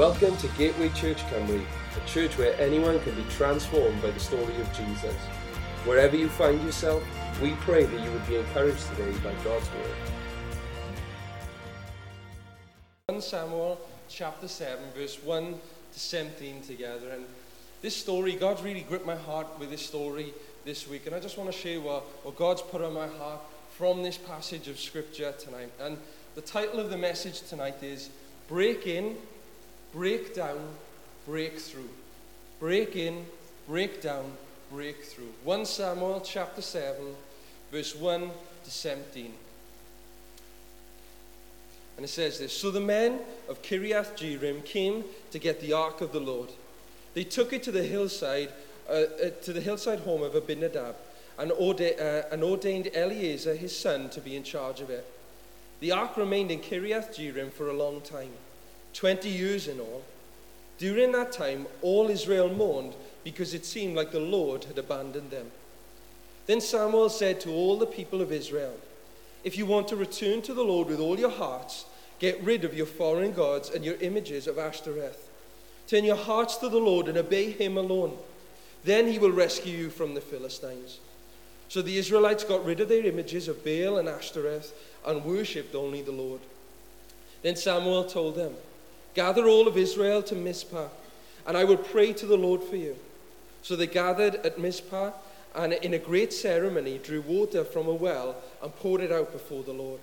Welcome to Gateway Church Cymru, a church where anyone can be transformed by the story of Jesus. Wherever you find yourself, we pray that you would be encouraged today by God's word. 1 Samuel chapter 7, verse 1 to 17 together. And this story, God's really gripped my heart with this story this week. And I just want to share what, what God's put on my heart from this passage of Scripture tonight. And the title of the message tonight is Break In break down, break through. Break in, break down, break through. 1 Samuel chapter 7, verse 1 to 17. And it says this So the men of Kiriath Jearim came to get the ark of the Lord. They took it to the hillside, uh, uh, to the hillside home of Abinadab, and, orda- uh, and ordained Eleazar his son to be in charge of it. The ark remained in Kiriath Jearim for a long time. 20 years in all. During that time, all Israel mourned because it seemed like the Lord had abandoned them. Then Samuel said to all the people of Israel, If you want to return to the Lord with all your hearts, get rid of your foreign gods and your images of Ashtoreth. Turn your hearts to the Lord and obey him alone. Then he will rescue you from the Philistines. So the Israelites got rid of their images of Baal and Ashtoreth and worshipped only the Lord. Then Samuel told them, Gather all of Israel to Mizpah, and I will pray to the Lord for you. So they gathered at Mizpah, and in a great ceremony drew water from a well and poured it out before the Lord.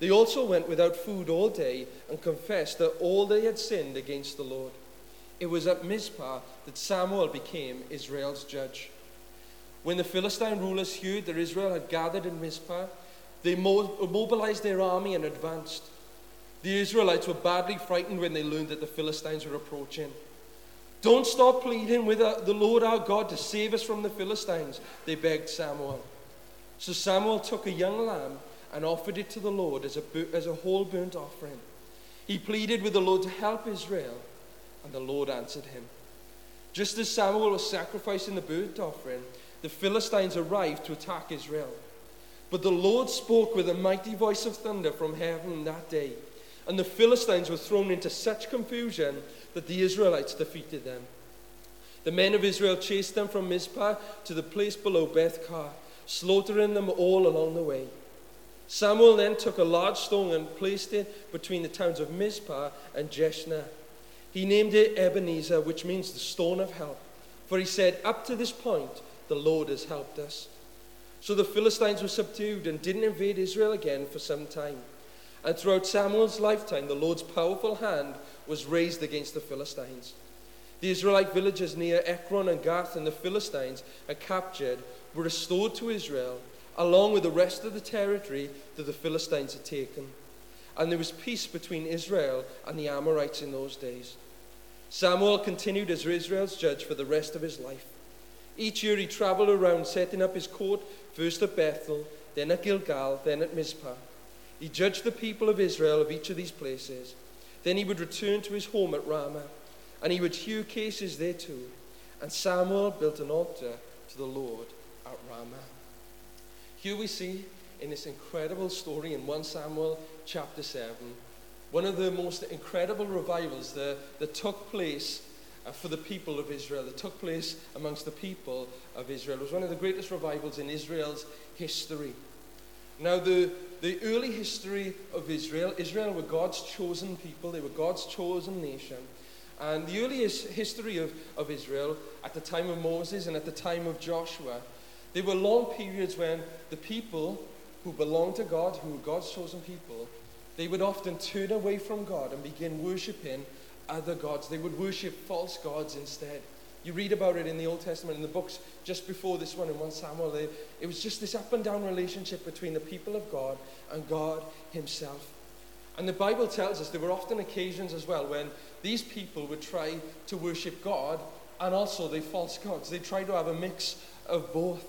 They also went without food all day and confessed that all they had sinned against the Lord. It was at Mizpah that Samuel became Israel's judge. When the Philistine rulers heard that Israel had gathered in Mizpah, they mobilized their army and advanced. The Israelites were badly frightened when they learned that the Philistines were approaching. Don't stop pleading with the Lord our God to save us from the Philistines, they begged Samuel. So Samuel took a young lamb and offered it to the Lord as a, as a whole burnt offering. He pleaded with the Lord to help Israel, and the Lord answered him. Just as Samuel was sacrificing the burnt offering, the Philistines arrived to attack Israel. But the Lord spoke with a mighty voice of thunder from heaven that day and the Philistines were thrown into such confusion that the Israelites defeated them. The men of Israel chased them from Mizpah to the place below Beth-kar, slaughtering them all along the way. Samuel then took a large stone and placed it between the towns of Mizpah and Jeshanah. He named it Ebenezer, which means the stone of help. For he said, Up to this point, the Lord has helped us. So the Philistines were subdued and didn't invade Israel again for some time. And throughout Samuel's lifetime, the Lord's powerful hand was raised against the Philistines. The Israelite villages near Ekron and Gath and the Philistines had captured were restored to Israel, along with the rest of the territory that the Philistines had taken. And there was peace between Israel and the Amorites in those days. Samuel continued as Israel's judge for the rest of his life. Each year he traveled around setting up his court, first at Bethel, then at Gilgal, then at Mizpah. He judged the people of Israel of each of these places. Then he would return to his home at Ramah, and he would hew cases there too. And Samuel built an altar to the Lord at Ramah. Here we see in this incredible story in 1 Samuel chapter 7, one of the most incredible revivals that, that took place uh, for the people of Israel, that took place amongst the people of Israel. It was one of the greatest revivals in Israel's history. Now, the, the early history of Israel, Israel were God's chosen people, they were God's chosen nation. And the earliest history of, of Israel at the time of Moses and at the time of Joshua, there were long periods when the people who belonged to God, who were God's chosen people, they would often turn away from God and begin worshipping other gods. They would worship false gods instead. You read about it in the Old Testament, in the books just before this one in 1 Samuel. It was just this up and down relationship between the people of God and God Himself. And the Bible tells us there were often occasions as well when these people would try to worship God and also the false gods. They tried to have a mix of both.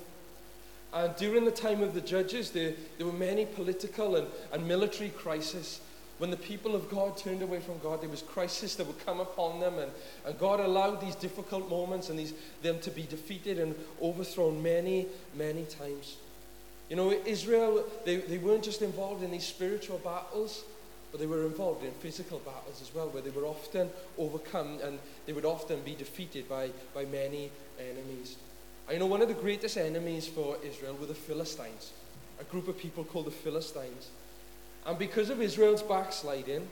And during the time of the judges, there, there were many political and, and military crises. When the people of God turned away from God, there was crisis that would come upon them, and, and God allowed these difficult moments and these, them to be defeated and overthrown many, many times. You know, Israel, they, they weren't just involved in these spiritual battles, but they were involved in physical battles as well, where they were often overcome and they would often be defeated by, by many enemies. I know one of the greatest enemies for Israel were the Philistines, a group of people called the Philistines. And because of Israel's backsliding,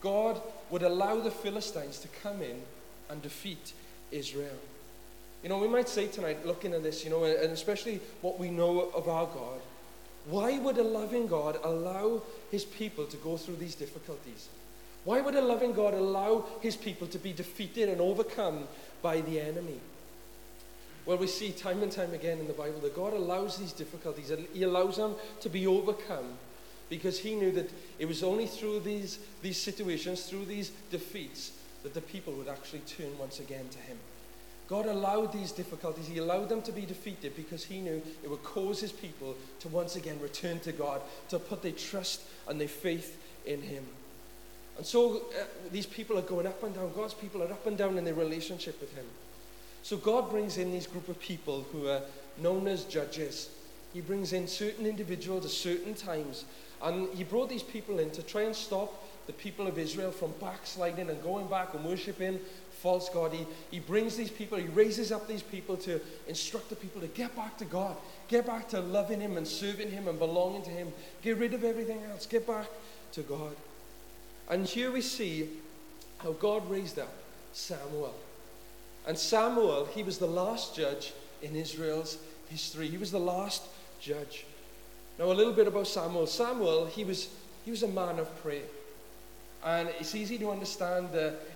God would allow the Philistines to come in and defeat Israel. You know, we might say tonight, looking at this, you know, and especially what we know of our God, why would a loving God allow his people to go through these difficulties? Why would a loving God allow his people to be defeated and overcome by the enemy? Well, we see time and time again in the Bible that God allows these difficulties and he allows them to be overcome because he knew that it was only through these, these situations, through these defeats, that the people would actually turn once again to him. God allowed these difficulties, He allowed them to be defeated because He knew it would cause His people to once again return to God, to put their trust and their faith in Him. And so uh, these people are going up and down. God's people are up and down in their relationship with Him. So God brings in these group of people who are known as judges. He brings in certain individuals at certain times. And He brought these people in to try and stop the people of Israel from backsliding and going back and worshipping false God. He, he brings these people, he raises up these people to instruct the people to get back to God, get back to loving Him and serving Him and belonging to Him. Get rid of everything else, get back to God. And here we see how God raised up Samuel. And Samuel, he was the last judge in Israel's history. He was the last judge. Now, a little bit about Samuel. Samuel, he was, he was a man of prayer. And it's easy to understand,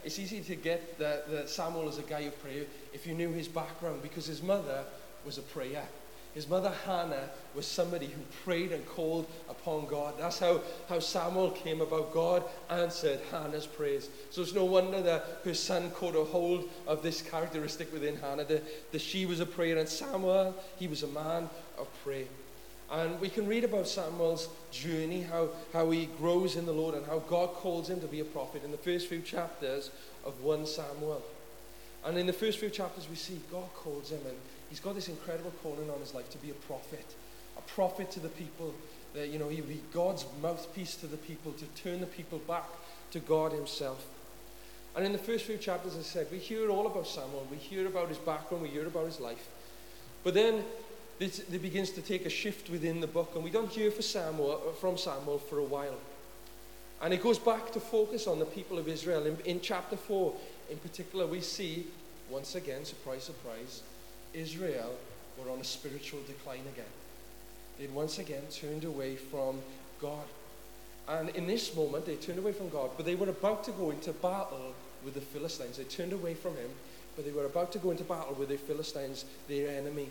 it's easy to get that, that Samuel is a guy of prayer if you knew his background because his mother was a prayer. His mother Hannah was somebody who prayed and called upon God. That's how, how Samuel came about. God answered Hannah's prayers. So it's no wonder that her son caught a hold of this characteristic within Hannah, that, that she was a prayer. And Samuel, he was a man of prayer. And we can read about Samuel's journey, how, how he grows in the Lord, and how God calls him to be a prophet in the first few chapters of 1 Samuel. And in the first few chapters, we see God calls him, and he's got this incredible calling on his life to be a prophet, a prophet to the people. That, you know, he'll be God's mouthpiece to the people, to turn the people back to God himself. And in the first few chapters, as I said, we hear all about Samuel. We hear about his background, we hear about his life. But then there begins to take a shift within the book, and we don't hear Samuel, from Samuel for a while. And it goes back to focus on the people of Israel. In, in chapter 4, in particular, we see, once again, surprise, surprise, Israel were on a spiritual decline again. They'd once again turned away from God. And in this moment, they turned away from God, but they were about to go into battle with the Philistines. They turned away from Him, but they were about to go into battle with the Philistines, their enemy.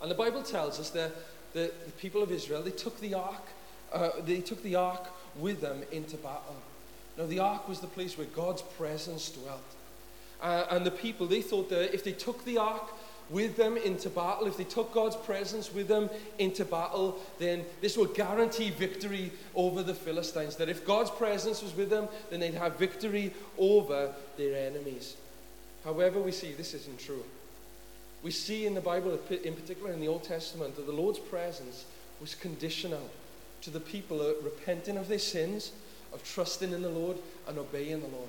And the Bible tells us that the, the people of Israel, they took the ark, uh, they took the ark with them into battle. Now, the ark was the place where God's presence dwelt. Uh, and the people, they thought that if they took the ark with them into battle, if they took God's presence with them into battle, then this would guarantee victory over the Philistines. That if God's presence was with them, then they'd have victory over their enemies. However, we see this isn't true. We see in the Bible, in particular in the Old Testament, that the Lord's presence was conditional to the people uh, repenting of their sins, of trusting in the Lord, and obeying the Lord.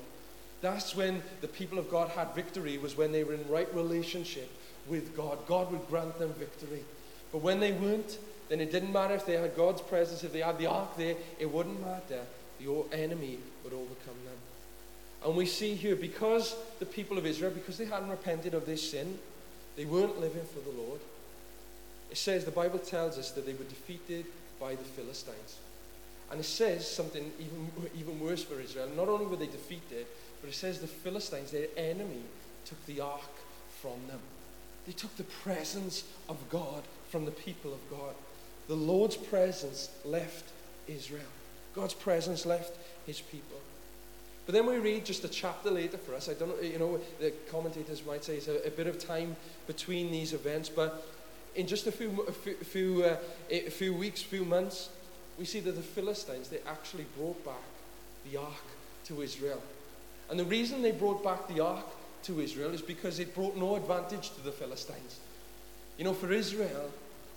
That's when the people of God had victory, was when they were in right relationship with God. God would grant them victory. But when they weren't, then it didn't matter if they had God's presence, if they had the ark there, it wouldn't matter. The enemy would overcome them. And we see here, because the people of Israel, because they hadn't repented of their sin, they weren't living for the Lord. It says, the Bible tells us that they were defeated by the Philistines. And it says something even, even worse for Israel. Not only were they defeated, but it says the Philistines, their enemy, took the ark from them. They took the presence of God from the people of God. The Lord's presence left Israel. God's presence left his people. But then we read just a chapter later for us. I don't know, you know, the commentators might say it's a, a bit of time between these events, but in just a few, a few, few, uh, a few weeks, few months, we see that the Philistines, they actually brought back the ark to Israel. And the reason they brought back the ark to Israel is because it brought no advantage to the Philistines. You know, for Israel,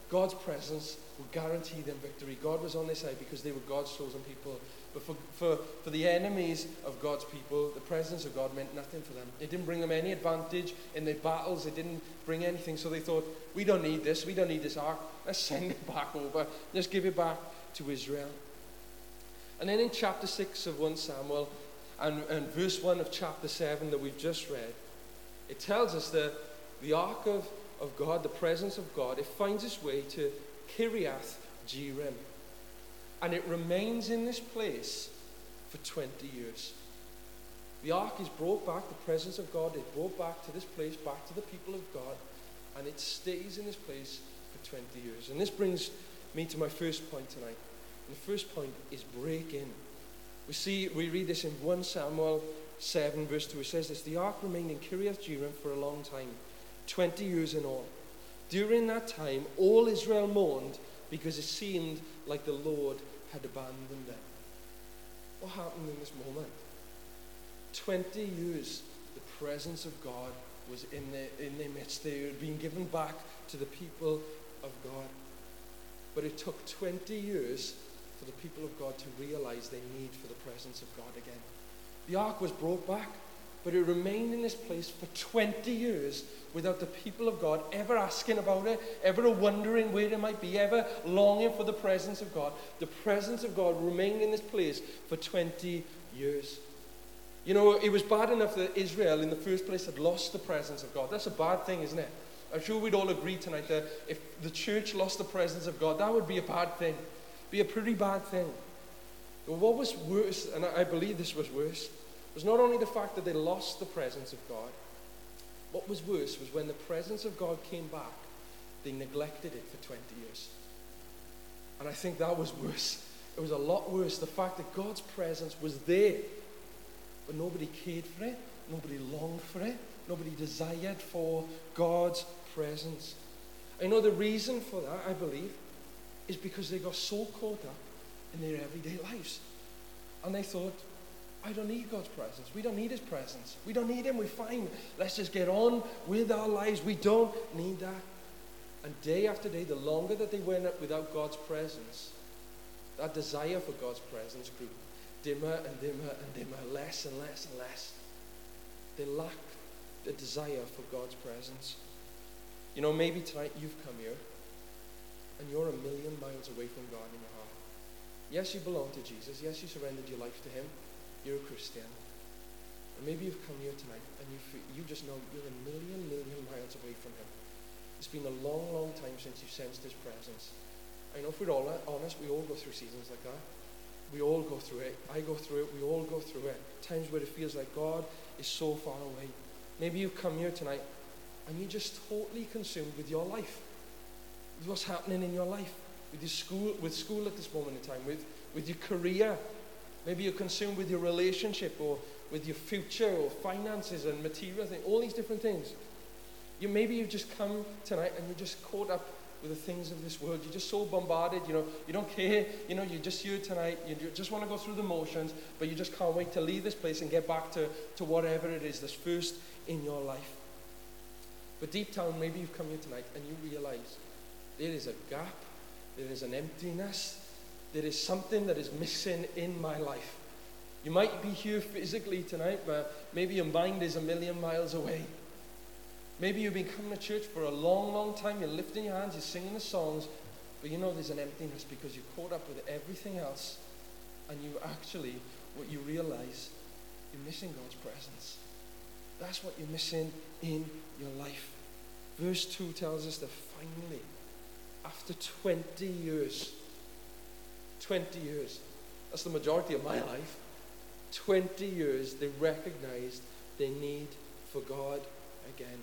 God's presence would guarantee them victory. God was on their side because they were God's chosen people. But for, for, for the enemies of God's people, the presence of God meant nothing for them. It didn't bring them any advantage in their battles. It didn't bring anything. So they thought, we don't need this. We don't need this ark. Let's send it back over. Let's give it back to Israel. And then in chapter 6 of 1 Samuel and, and verse 1 of chapter 7 that we've just read, it tells us that the ark of, of God, the presence of God, it finds its way to Kiriath Jearim. And it remains in this place for 20 years. The ark is brought back, the presence of God is brought back to this place, back to the people of God, and it stays in this place for 20 years. And this brings me to my first point tonight. And the first point is break in. We see, we read this in 1 Samuel 7, verse 2. It says this The ark remained in Kiriath Jearim for a long time, 20 years in all. During that time, all Israel mourned because it seemed like the Lord had abandoned them. What happened in this moment? 20 years, the presence of God was in their, in their midst. They had been given back to the people of God. But it took 20 years for the people of God to realize their need for the presence of God again. The ark was brought back, but it remained in this place for 20 years without the people of God ever asking about it, ever wondering where it might be, ever longing for the presence of God. The presence of God remained in this place for 20 years. You know, it was bad enough that Israel in the first place had lost the presence of God. That's a bad thing, isn't it? I'm sure we'd all agree tonight that if the church lost the presence of God, that would be a bad thing. Be a pretty bad thing. But what was worse, and I believe this was worse, was not only the fact that they lost the presence of God, what was worse was when the presence of God came back, they neglected it for 20 years. And I think that was worse. It was a lot worse. The fact that God's presence was there, but nobody cared for it, nobody longed for it, nobody desired for God's presence. I know the reason for that, I believe, is because they got so caught up in their everyday lives. And they thought, I don't need God's presence. We don't need His presence. We don't need Him. We're fine. Let's just get on with our lives. We don't need that. And day after day, the longer that they went without God's presence, that desire for God's presence grew dimmer and dimmer and dimmer, less and less and less. They lacked the desire for God's presence. You know, maybe tonight you've come here and you're a million miles away from God in your heart. Yes, you belong to Jesus. Yes, you surrendered your life to Him. You're a Christian. And maybe you've come here tonight and you, you just know you're a million, million miles away from Him. It's been a long, long time since you sensed His presence. I know if we're all honest, we all go through seasons like that. We all go through it. I go through it. We all go through it. Times where it feels like God is so far away. Maybe you've come here tonight and you're just totally consumed with your life what's happening in your life, with your school, with school at this moment in time, with, with your career. Maybe you're consumed with your relationship or with your future or finances and material things, all these different things. You, maybe you've just come tonight and you're just caught up with the things of this world. You're just so bombarded, you know, you don't care, you know, you're just here tonight, you just want to go through the motions, but you just can't wait to leave this place and get back to, to whatever it is that's first in your life. But deep down, maybe you've come here tonight and you realize there is a gap, there is an emptiness, there is something that is missing in my life. You might be here physically tonight, but maybe your mind is a million miles away. Maybe you've been coming to church for a long, long time. You're lifting your hands, you're singing the songs, but you know there's an emptiness because you're caught up with everything else. And you actually, what you realize, you're missing God's presence. That's what you're missing in your life. Verse 2 tells us that finally, after 20 years. 20 years. That's the majority of my life. 20 years, they recognized their need for God again.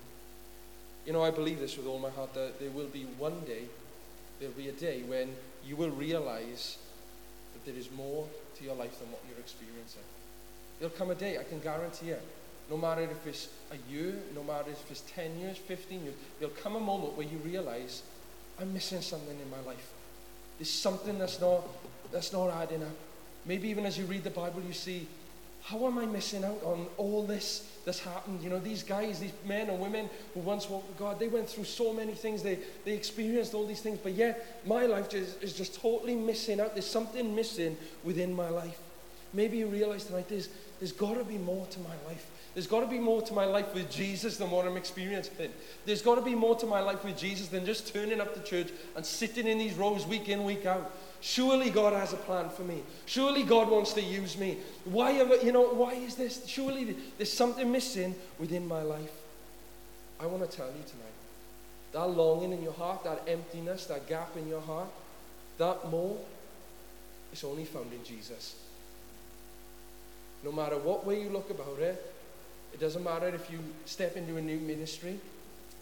You know, I believe this with all my heart that there will be one day, there'll be a day when you will realize that there is more to your life than what you're experiencing. There'll come a day, I can guarantee it. No matter if it's a year, no matter if it's 10 years, 15 years, there'll come a moment where you realize I'm missing something in my life. There's something that's not, that's not adding up. Maybe even as you read the Bible, you see how am I missing out on all this that's happened? You know, these guys, these men and women who once walked with God, they went through so many things. They, they experienced all these things, but yet my life is, is just totally missing out. There's something missing within my life. Maybe you realize tonight there's, there's got to be more to my life. There's got to be more to my life with Jesus than what I'm experiencing. There's got to be more to my life with Jesus than just turning up to church and sitting in these rows week in, week out. Surely God has a plan for me. Surely God wants to use me. Why, have, you know, why is this? Surely there's something missing within my life. I want to tell you tonight that longing in your heart, that emptiness, that gap in your heart, that more is only found in Jesus. No matter what way you look about it, it doesn't matter if you step into a new ministry,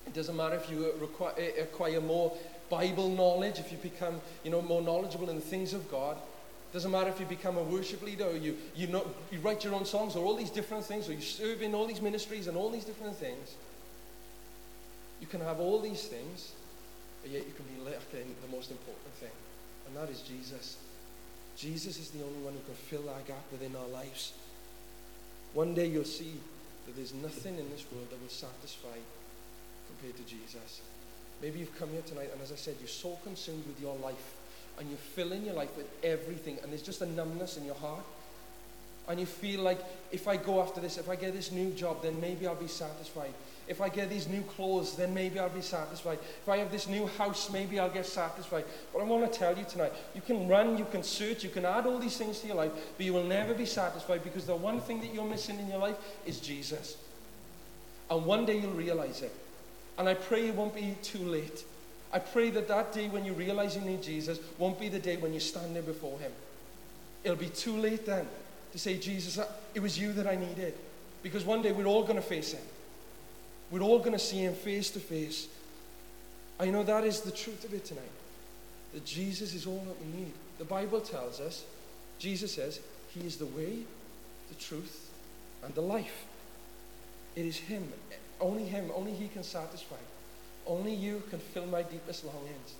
it doesn't matter if you eh, acquire more Bible knowledge, if you become, you know, more knowledgeable in the things of God, It doesn't matter if you become a worship leader or you, you, know, you write your own songs or all these different things or you serve in all these ministries and all these different things. You can have all these things, but yet you can be lacking the most important thing, and that is Jesus. Jesus is the only one who can fill that gap within our lives. One day you'll see that there's nothing in this world that will satisfy compared to Jesus. Maybe you've come here tonight, and as I said, you're so consumed with your life, and you're filling your life with everything, and there's just a numbness in your heart. And you feel like if I go after this, if I get this new job, then maybe I'll be satisfied. If I get these new clothes, then maybe I'll be satisfied. If I have this new house, maybe I'll get satisfied. But I want to tell you tonight you can run, you can search, you can add all these things to your life, but you will never be satisfied because the one thing that you're missing in your life is Jesus. And one day you'll realize it. And I pray it won't be too late. I pray that that day when you realize you need Jesus won't be the day when you stand there before Him. It'll be too late then to say, Jesus, it was you that I needed. Because one day we're all going to face Him. We're all going to see Him face to face. I know that is the truth of it tonight. That Jesus is all that we need. The Bible tells us, Jesus says, He is the way, the truth, and the life. It is Him. Only Him, only He can satisfy. Only you can fill my deepest longings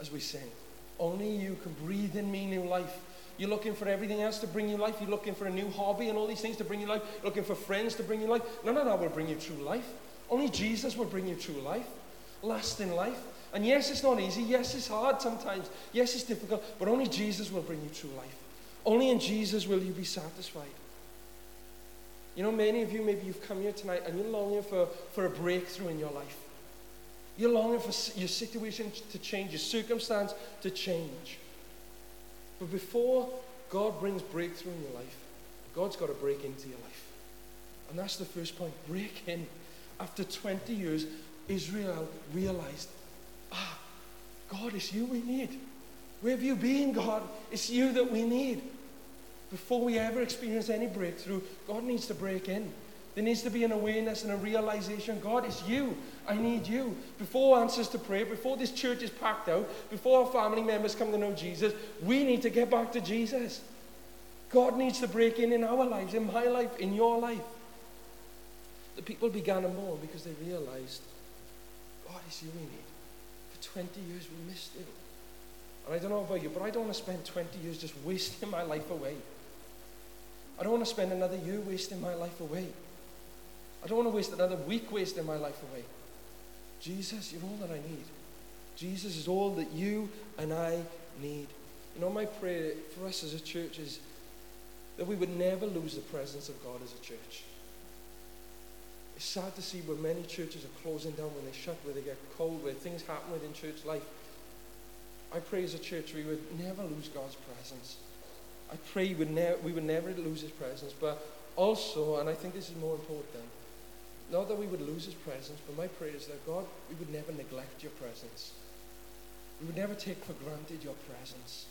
as we sing. Only you can breathe in me new life. You're looking for everything else to bring you life. You're looking for a new hobby and all these things to bring you life. You're looking for friends to bring you life. None of that will bring you true life. Only Jesus will bring you true life, lasting life. And yes, it's not easy. Yes, it's hard sometimes. Yes, it's difficult. But only Jesus will bring you true life. Only in Jesus will you be satisfied. You know, many of you, maybe you've come here tonight and you're longing for, for a breakthrough in your life. You're longing for your situation to change, your circumstance to change. But before God brings breakthrough in your life, God's got to break into your life. And that's the first point break in. After 20 years, Israel realized, ah, God, it's you we need. Where have you been, God? It's you that we need. Before we ever experience any breakthrough, God needs to break in. There needs to be an awareness and a realization God, it's you. I need you. Before answers to prayer, before this church is packed out, before our family members come to know Jesus, we need to get back to Jesus. God needs to break in in our lives, in my life, in your life. The people began to mourn because they realized, God, it's you we need. For 20 years we missed it. And I don't know about you, but I don't want to spend 20 years just wasting my life away. I don't want to spend another year wasting my life away. I don't want to waste another week wasting my life away. Jesus, you're all that I need. Jesus is all that you and I need. You know, my prayer for us as a church is that we would never lose the presence of God as a church. It's sad to see where many churches are closing down, when they shut, where they get cold, where things happen within church life. I pray as a church we would never lose God's presence. I pray we would, ne- we would never lose his presence, but also, and I think this is more important, not that we would lose his presence, but my prayer is that God, we would never neglect your presence. We would never take for granted your presence.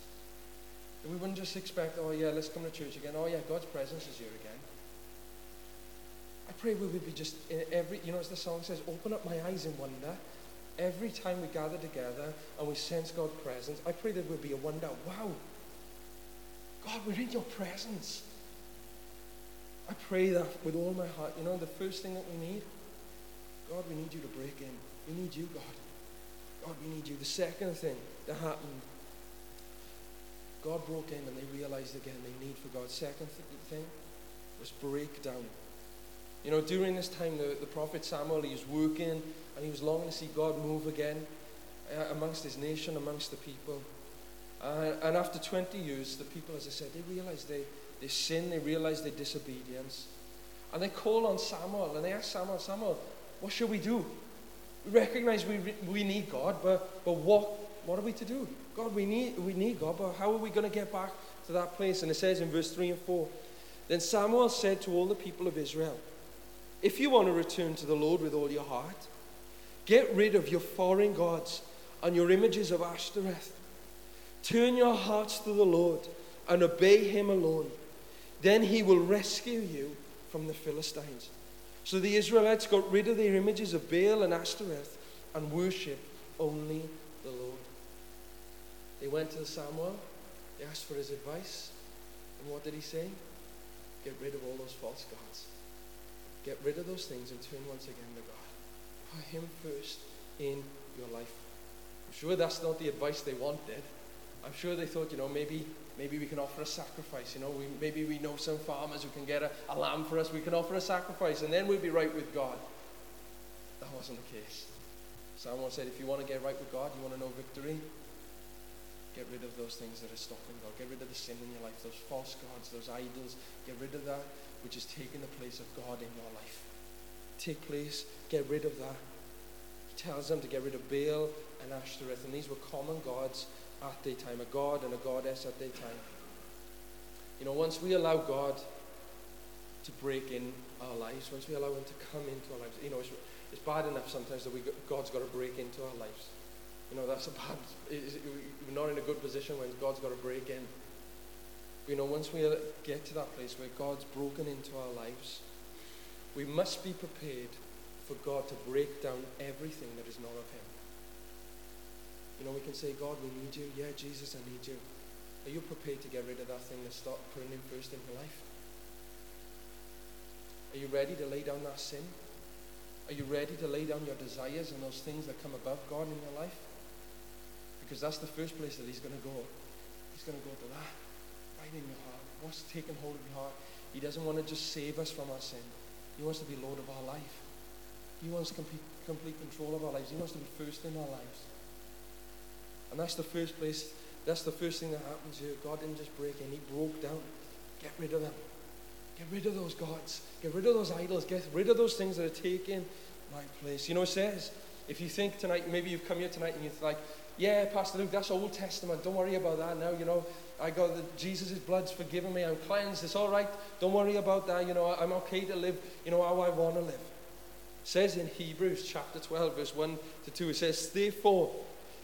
We wouldn't just expect, oh yeah, let's come to church again. Oh yeah, God's presence is here again. I pray we would be just in every, you know, as the song says, open up my eyes in wonder. Every time we gather together and we sense God's presence, I pray there would be a wonder. Wow, God, we're in your presence. I pray that with all my heart. You know, the first thing that we need, God, we need you to break in. We need you, God. God, we need you. The second thing that happened, God broke in and they realized again they need for God. Second thing, was break down. You know, during this time, the, the prophet Samuel, he was working and he was longing to see God move again uh, amongst his nation, amongst the people. Uh, and after 20 years, the people, as I said, they realized they, they sin, they realize their disobedience. And they call on Samuel and they ask Samuel, Samuel, what should we do? We recognize we, we need God, but, but what, what are we to do? God, we need, we need God, but how are we going to get back to that place? And it says in verse 3 and 4 Then Samuel said to all the people of Israel, If you want to return to the Lord with all your heart, get rid of your foreign gods and your images of Ashtoreth. Turn your hearts to the Lord and obey him alone. Then he will rescue you from the Philistines. So the Israelites got rid of their images of Baal and Ashtoreth and worship only the Lord. They went to Samuel, they asked for his advice, and what did he say? Get rid of all those false gods. Get rid of those things and turn once again to God. Put him first in your life. I'm sure that's not the advice they wanted. I'm sure they thought, you know, maybe maybe we can offer a sacrifice. You know, we, maybe we know some farmers who can get a, a lamb for us. We can offer a sacrifice, and then we'll be right with God. That wasn't the case. Someone said, if you want to get right with God, you want to know victory, get rid of those things that are stopping God. Get rid of the sin in your life, those false gods, those idols. Get rid of that which is taking the place of God in your life. Take place, get rid of that. He tells them to get rid of Baal and Ashtoreth, and these were common gods at their time, a god and a goddess at their time. You know, once we allow God to break in our lives, once we allow Him to come into our lives, you know, it's, it's bad enough sometimes that we, God's got to break into our lives. You know, that's a bad, we're not in a good position when God's got to break in. You know, once we get to that place where God's broken into our lives, we must be prepared for God to break down everything that is not of Him. You know, we can say, God, we need you. Yeah, Jesus, I need you. Are you prepared to get rid of that thing and start putting Him first in your life? Are you ready to lay down that sin? Are you ready to lay down your desires and those things that come above God in your life? Because that's the first place that He's going to go. He's going to go to that, right in your heart. What's taking hold of your heart? He doesn't want to just save us from our sin. He wants to be Lord of our life. He wants complete, complete control of our lives. He wants to be first in our lives. And that's the first place, that's the first thing that happens here. God didn't just break in, He broke down. Get rid of them. Get rid of those gods. Get rid of those idols. Get rid of those things that are taking my place. You know, it says, if you think tonight, maybe you've come here tonight and you're like, yeah, Pastor Luke, that's Old Testament. Don't worry about that now. You know, I got the, Jesus' blood's forgiven me. I'm cleansed. It's all right. Don't worry about that. You know, I'm okay to live, you know, how I want to live. It says in Hebrews chapter 12, verse 1 to 2, it says, Therefore,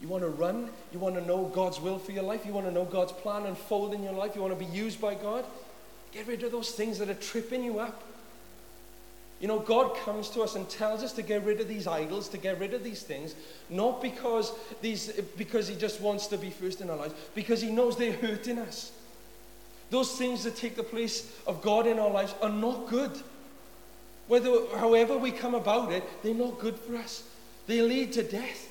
You want to run? You want to know God's will for your life? You want to know God's plan unfold in your life? You want to be used by God? Get rid of those things that are tripping you up. You know, God comes to us and tells us to get rid of these idols, to get rid of these things, not because, these, because He just wants to be first in our lives, because He knows they're hurting us. Those things that take the place of God in our lives are not good. Whether, however we come about it, they're not good for us. They lead to death.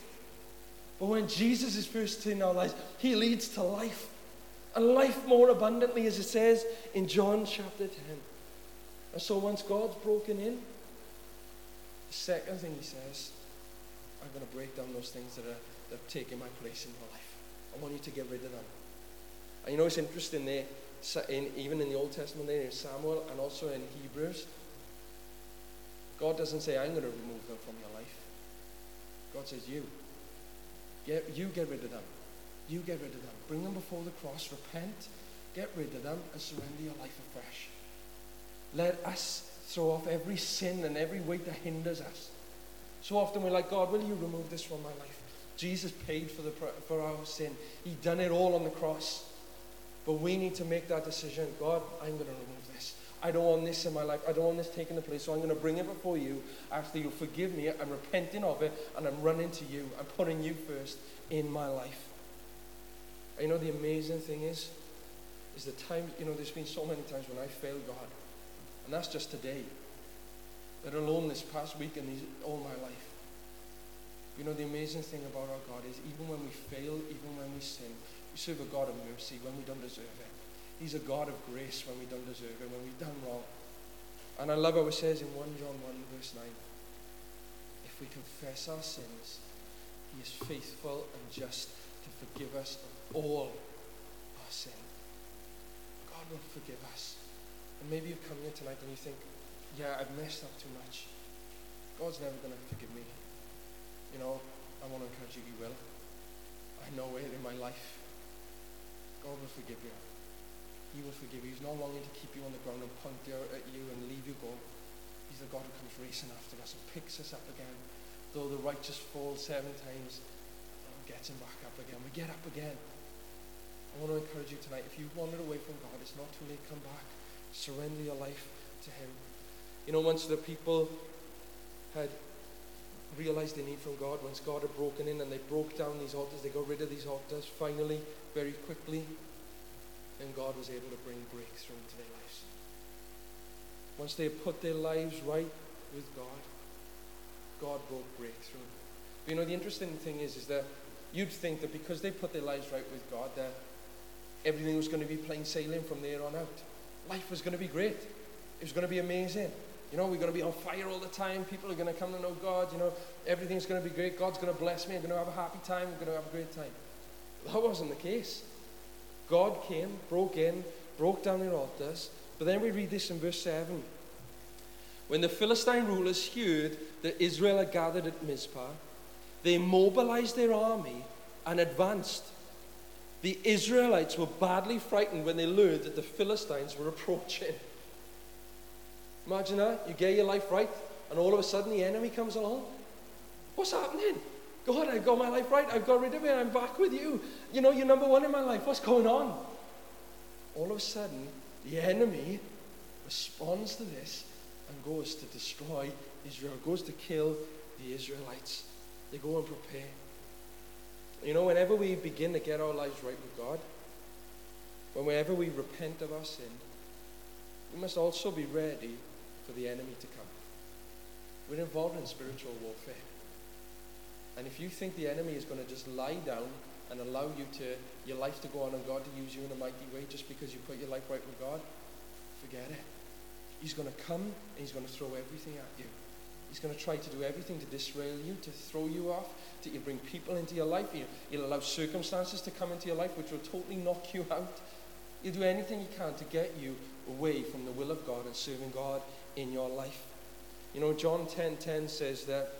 But when Jesus is first in our lives, he leads to life. And life more abundantly, as it says in John chapter 10. And so once God's broken in, the second thing he says, I'm going to break down those things that are, that are taking my place in your life. I want you to get rid of them. And you know, it's interesting there, in, even in the Old Testament, there in Samuel and also in Hebrews, God doesn't say, I'm going to remove them from your life. God says, You. Get, you get rid of them. You get rid of them. Bring them before the cross. Repent. Get rid of them and surrender your life afresh. Let us throw off every sin and every weight that hinders us. So often we're like, God, will you remove this from my life? Jesus paid for, the, for our sin. He done it all on the cross. But we need to make that decision. God, I'm going to remove this. I don't want this in my life. I don't want this taking the place. So I'm going to bring it before you. After you forgive me, I'm repenting of it and I'm running to you. I'm putting you first in my life. And you know the amazing thing is, is the time, you know, there's been so many times when I failed God. And that's just today. Let alone this past week and these, all my life. You know, the amazing thing about our God is even when we fail, even when we sin, we serve a God of mercy when we don't deserve it. He's a God of grace when we don't deserve it, when we've done wrong. And I love how it says in 1 John 1, verse 9 if we confess our sins, He is faithful and just to forgive us of all our sin. God will forgive us. And maybe you've come here tonight and you think, yeah, I've messed up too much. God's never going to forgive me. You know, I want to encourage you, He will. I know it in my life. God will forgive you. He will forgive you. He's not longing to keep you on the ground and point at you and leave you go. He's the God who comes racing after us and picks us up again. Though the righteous fall seven times, and gets him back up again. We get up again. I want to encourage you tonight. If you've wandered away from God, it's not too late. Come back. Surrender your life to Him. You know, once the people had realized they need from God, once God had broken in and they broke down these altars, they got rid of these altars finally, very quickly, and God was able to bring breakthrough into their lives. Once they put their lives right with God, God brought breakthrough. But you know, the interesting thing is, is that you'd think that because they put their lives right with God, that everything was going to be plain sailing from there on out. Life was going to be great. It was going to be amazing. You know, we're going to be on fire all the time. People are going to come to know God. You know, everything's going to be great. God's going to bless me. I'm going to have a happy time. I'm going to have a great time. That wasn't the case. God came, broke in, broke down their altars. But then we read this in verse 7. When the Philistine rulers heard that Israel had gathered at Mizpah, they mobilized their army and advanced. The Israelites were badly frightened when they learned that the Philistines were approaching. Imagine that. You get your life right, and all of a sudden the enemy comes along. What's happening? God, I've got my life right. I've got rid of it. I'm back with you. You know, you're number one in my life. What's going on? All of a sudden, the enemy responds to this and goes to destroy Israel, goes to kill the Israelites. They go and prepare. You know, whenever we begin to get our lives right with God, whenever we repent of our sin, we must also be ready for the enemy to come. We're involved in spiritual warfare. And if you think the enemy is going to just lie down and allow you to your life to go on and God to use you in a mighty way just because you put your life right with God, forget it. He's going to come and he's going to throw everything at you. He's going to try to do everything to disrail you, to throw you off, to bring people into your life. He'll, he'll allow circumstances to come into your life which will totally knock you out. He'll do anything he can to get you away from the will of God and serving God in your life. You know, John 10:10 10, 10 says that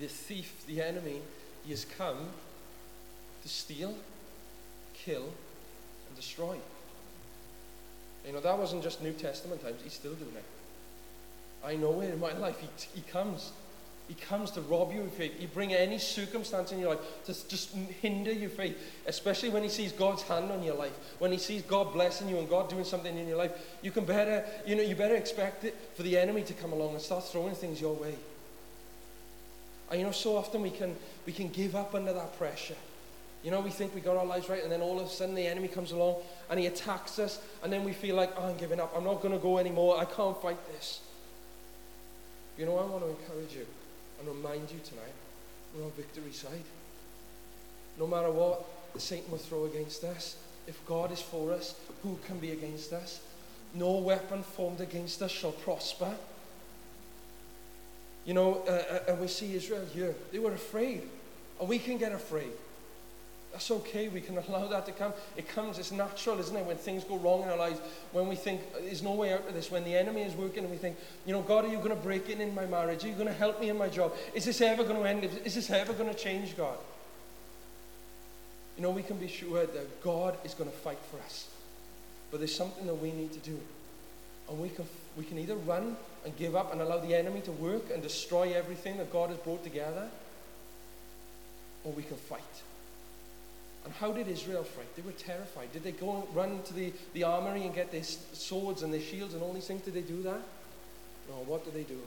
the thief, the enemy, he has come to steal, kill, and destroy. You know, that wasn't just New Testament times, he's still doing it. I know it in my life. He, he comes. He comes to rob you of faith. He bring any circumstance in your life to just hinder your faith, especially when he sees God's hand on your life. When he sees God blessing you and God doing something in your life, you can better, you know, you better expect it for the enemy to come along and start throwing things your way. And you know, so often we can we can give up under that pressure. You know, we think we got our lives right, and then all of a sudden the enemy comes along and he attacks us, and then we feel like, oh, I'm giving up. I'm not going to go anymore. I can't fight this. You know, I want to encourage you and remind you tonight we're on victory side. No matter what the Satan will throw against us, if God is for us, who can be against us? No weapon formed against us shall prosper. You know, uh, uh and we see Israel here. They were afraid. And we can get afraid. That's okay. We can allow that to come. It comes, it's natural, isn't it? When things go wrong in our lives, when we think there's no way out of this, when the enemy is working and we think, you know, God, are you going to break in in my marriage? Are you going to help me in my job? Is this ever going to end? Is this ever going to change, God? You know, we can be sure that God is going to fight for us. But there's something that we need to do. And we can, we can either run and give up and allow the enemy to work and destroy everything that God has brought together, or we can fight And how did Israel fight? They were terrified. Did they go and run to the, the armory and get their swords and their shields and all these things? Did they do that? No, what did they do?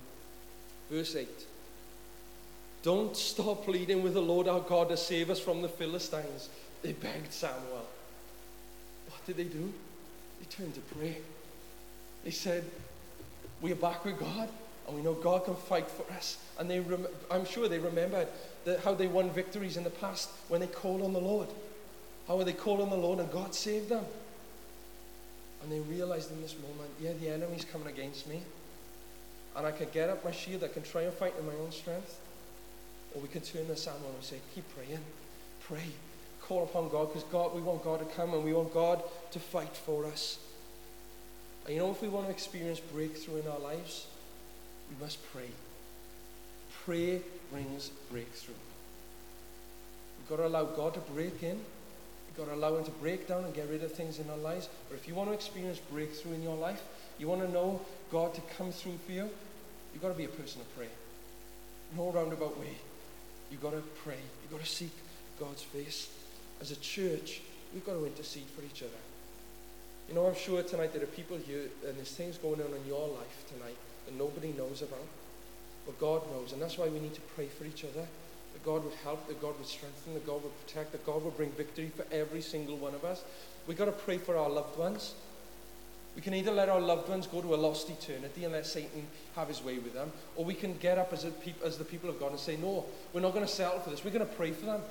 Verse 8. Don't stop pleading with the Lord our God to save us from the Philistines. They begged Samuel. What did they do? They turned to pray. They said, We are back with God, and we know God can fight for us. And they rem- I'm sure they remembered how they won victories in the past when they called on the Lord. How they called on the Lord and God saved them. And they realized in this moment, yeah, the enemy's coming against me. And I can get up my shield, I can try and fight in my own strength. Or we can turn to Samuel and say, keep praying. Pray. Call upon God because God, we want God to come and we want God to fight for us. And you know, if we want to experience breakthrough in our lives, we must pray. Prayer brings breakthrough. We've got to allow God to break in. We've got to allow Him to break down and get rid of things in our lives. But if you want to experience breakthrough in your life, you want to know God to come through for you, you've got to be a person of prayer. No roundabout way. You've got to pray. You've got to seek God's face. As a church, we've got to intercede for each other. You know, I'm sure tonight there are people here and there's things going on in your life tonight that nobody knows about. But God knows. And that's why we need to pray for each other. That God would help, that God would strengthen, that God would protect, that God would bring victory for every single one of us. We've got to pray for our loved ones. We can either let our loved ones go to a lost eternity and let Satan have his way with them, or we can get up as, peop- as the people of God and say, No, we're not going to settle for this. We're going to pray for them.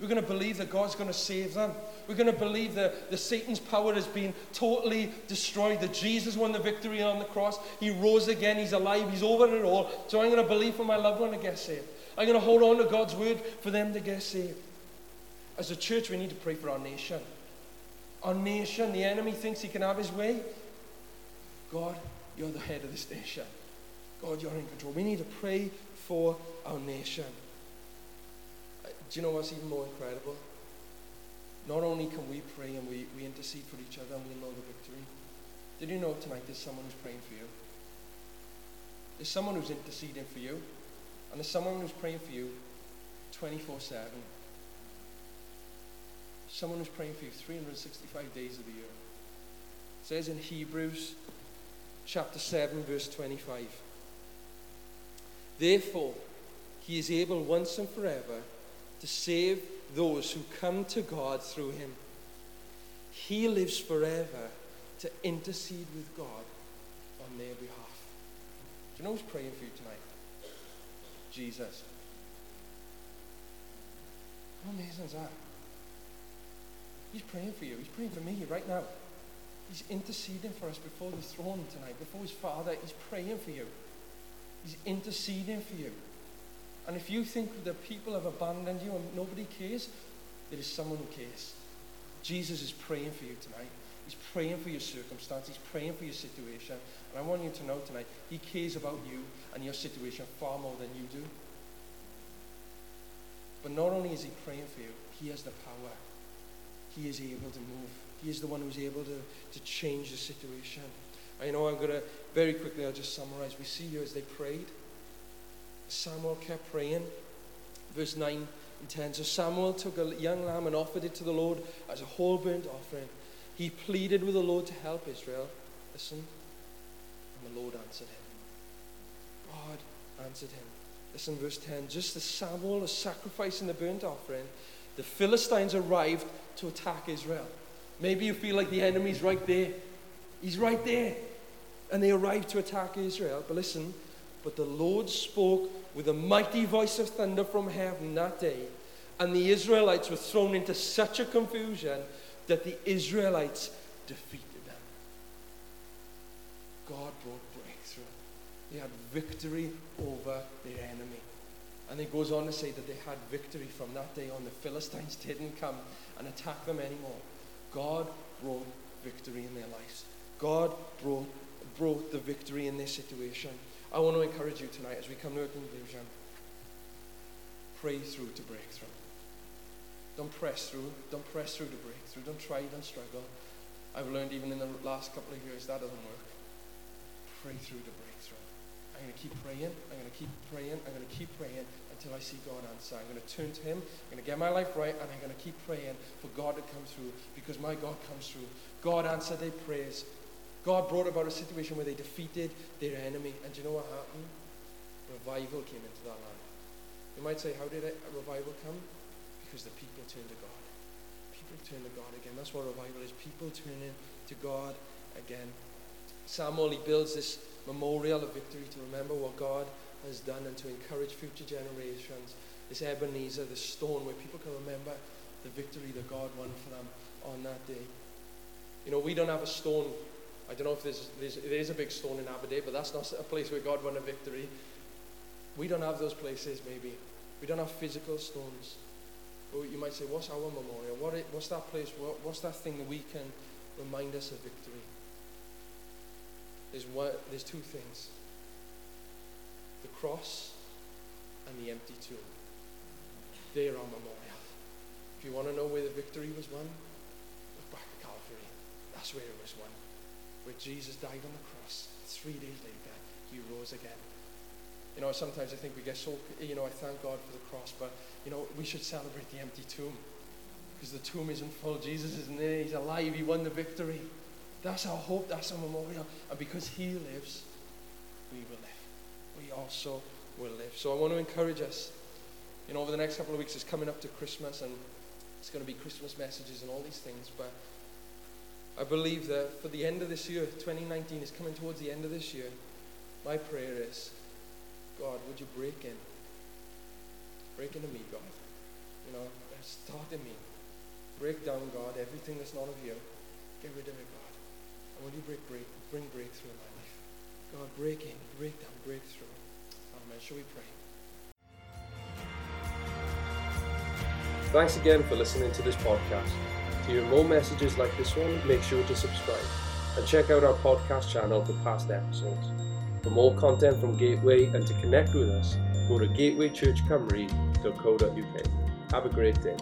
We're going to believe that God's going to save them. We're going to believe that the Satan's power has been totally destroyed, that Jesus won the victory on the cross. He rose again. He's alive. He's over it all. So I'm going to believe for my loved one to get saved. I'm going to hold on to God's word for them to get saved. As a church, we need to pray for our nation. Our nation, the enemy thinks he can have his way. God, you're the head of this nation. God, you're in control. We need to pray for our nation. Do you know what's even more incredible? Not only can we pray and we, we intercede for each other and we know the victory. Did you know tonight there's someone who's praying for you? There's someone who's interceding for you. And there's someone who's praying for you 24 7. Someone who's praying for you 365 days of the year. It says in Hebrews chapter 7, verse 25. Therefore, he is able once and forever to save those who come to God through him. He lives forever to intercede with God on their behalf. Do you know who's praying for you tonight? Jesus. How amazing is that? He's praying for you. He's praying for me right now. He's interceding for us before the throne tonight, before his Father. He's praying for you. He's interceding for you. And if you think that people have abandoned you and nobody cares, there is someone who cares. Jesus is praying for you tonight. He's praying for your circumstance. He's praying for your situation. And I want you to know tonight, He cares about you and your situation far more than you do. But not only is He praying for you, He has the power. He is able to move. He is the one who's able to, to change the situation. I know I'm going to, very quickly, I'll just summarize. We see here as they prayed, Samuel kept praying. Verse 9 and 10. So Samuel took a young lamb and offered it to the Lord as a whole burnt offering. He pleaded with the Lord to help Israel. Listen. And the Lord answered him. God answered him. Listen, verse 10. Just as Samuel was sacrificing the burnt offering, the Philistines arrived to attack Israel. Maybe you feel like the enemy's right there. He's right there. And they arrived to attack Israel. But listen, but the Lord spoke with a mighty voice of thunder from heaven that day, and the Israelites were thrown into such a confusion that the Israelites defeated them. God brought breakthrough. They had victory over their enemy. And it goes on to say that they had victory from that day on. The Philistines didn't come and attack them anymore. God brought victory in their lives. God brought, brought the victory in their situation. I want to encourage you tonight as we come to a conclusion. Pray through to breakthrough. Don't press through. Don't press through to breakthrough. Don't try, don't struggle. I've learned even in the last couple of years that doesn't work. Pray through to breakthrough. I'm going to keep praying. I'm going to keep praying. I'm going to keep praying until I see God answer. I'm going to turn to Him, I'm going to get my life right, and I'm going to keep praying for God to come through because my God comes through. God answered their prayers. God brought about a situation where they defeated their enemy. And do you know what happened? Revival came into that land. You might say, how did a revival come? Because the people turned to God. People turned to God again. That's what revival is. People turning to God again. Samuel, he builds this memorial of victory to remember what God has done and to encourage future generations. This Ebenezer, this stone where people can remember the victory that God won for them on that day. You know, we don't have a stone I don't know if there's, there's, there is a big stone in Aberdeen, but that's not a place where God won a victory. We don't have those places, maybe. We don't have physical stones. But you might say, what's our memorial? What's that place? What, what's that thing that we can remind us of victory? There's, there's two things the cross and the empty tomb. They're our memorial. If you want to know where the victory was won, look back at Calvary. That's where it was won where Jesus died on the cross. Three days later, he rose again. You know, sometimes I think we get so, you know, I thank God for the cross, but, you know, we should celebrate the empty tomb. Because the tomb isn't full. Jesus isn't there. He's alive. He won the victory. That's our hope. That's our memorial. And because he lives, we will live. We also will live. So I want to encourage us. You know, over the next couple of weeks, it's coming up to Christmas, and it's going to be Christmas messages and all these things. But I believe that for the end of this year, 2019 is coming towards the end of this year. My prayer is, God, would you break in? Break into me, God. You know, start in me. Break down, God, everything that's not of you. Get rid of it, God. And would you break, break, bring breakthrough in my life? God, break in, break down, breakthrough. Amen. Shall we pray? Thanks again for listening to this podcast. To hear more messages like this one, make sure to subscribe and check out our podcast channel for past episodes. For more content from Gateway and to connect with us, go to gatewaychurchcumry.co.uk. Have a great day.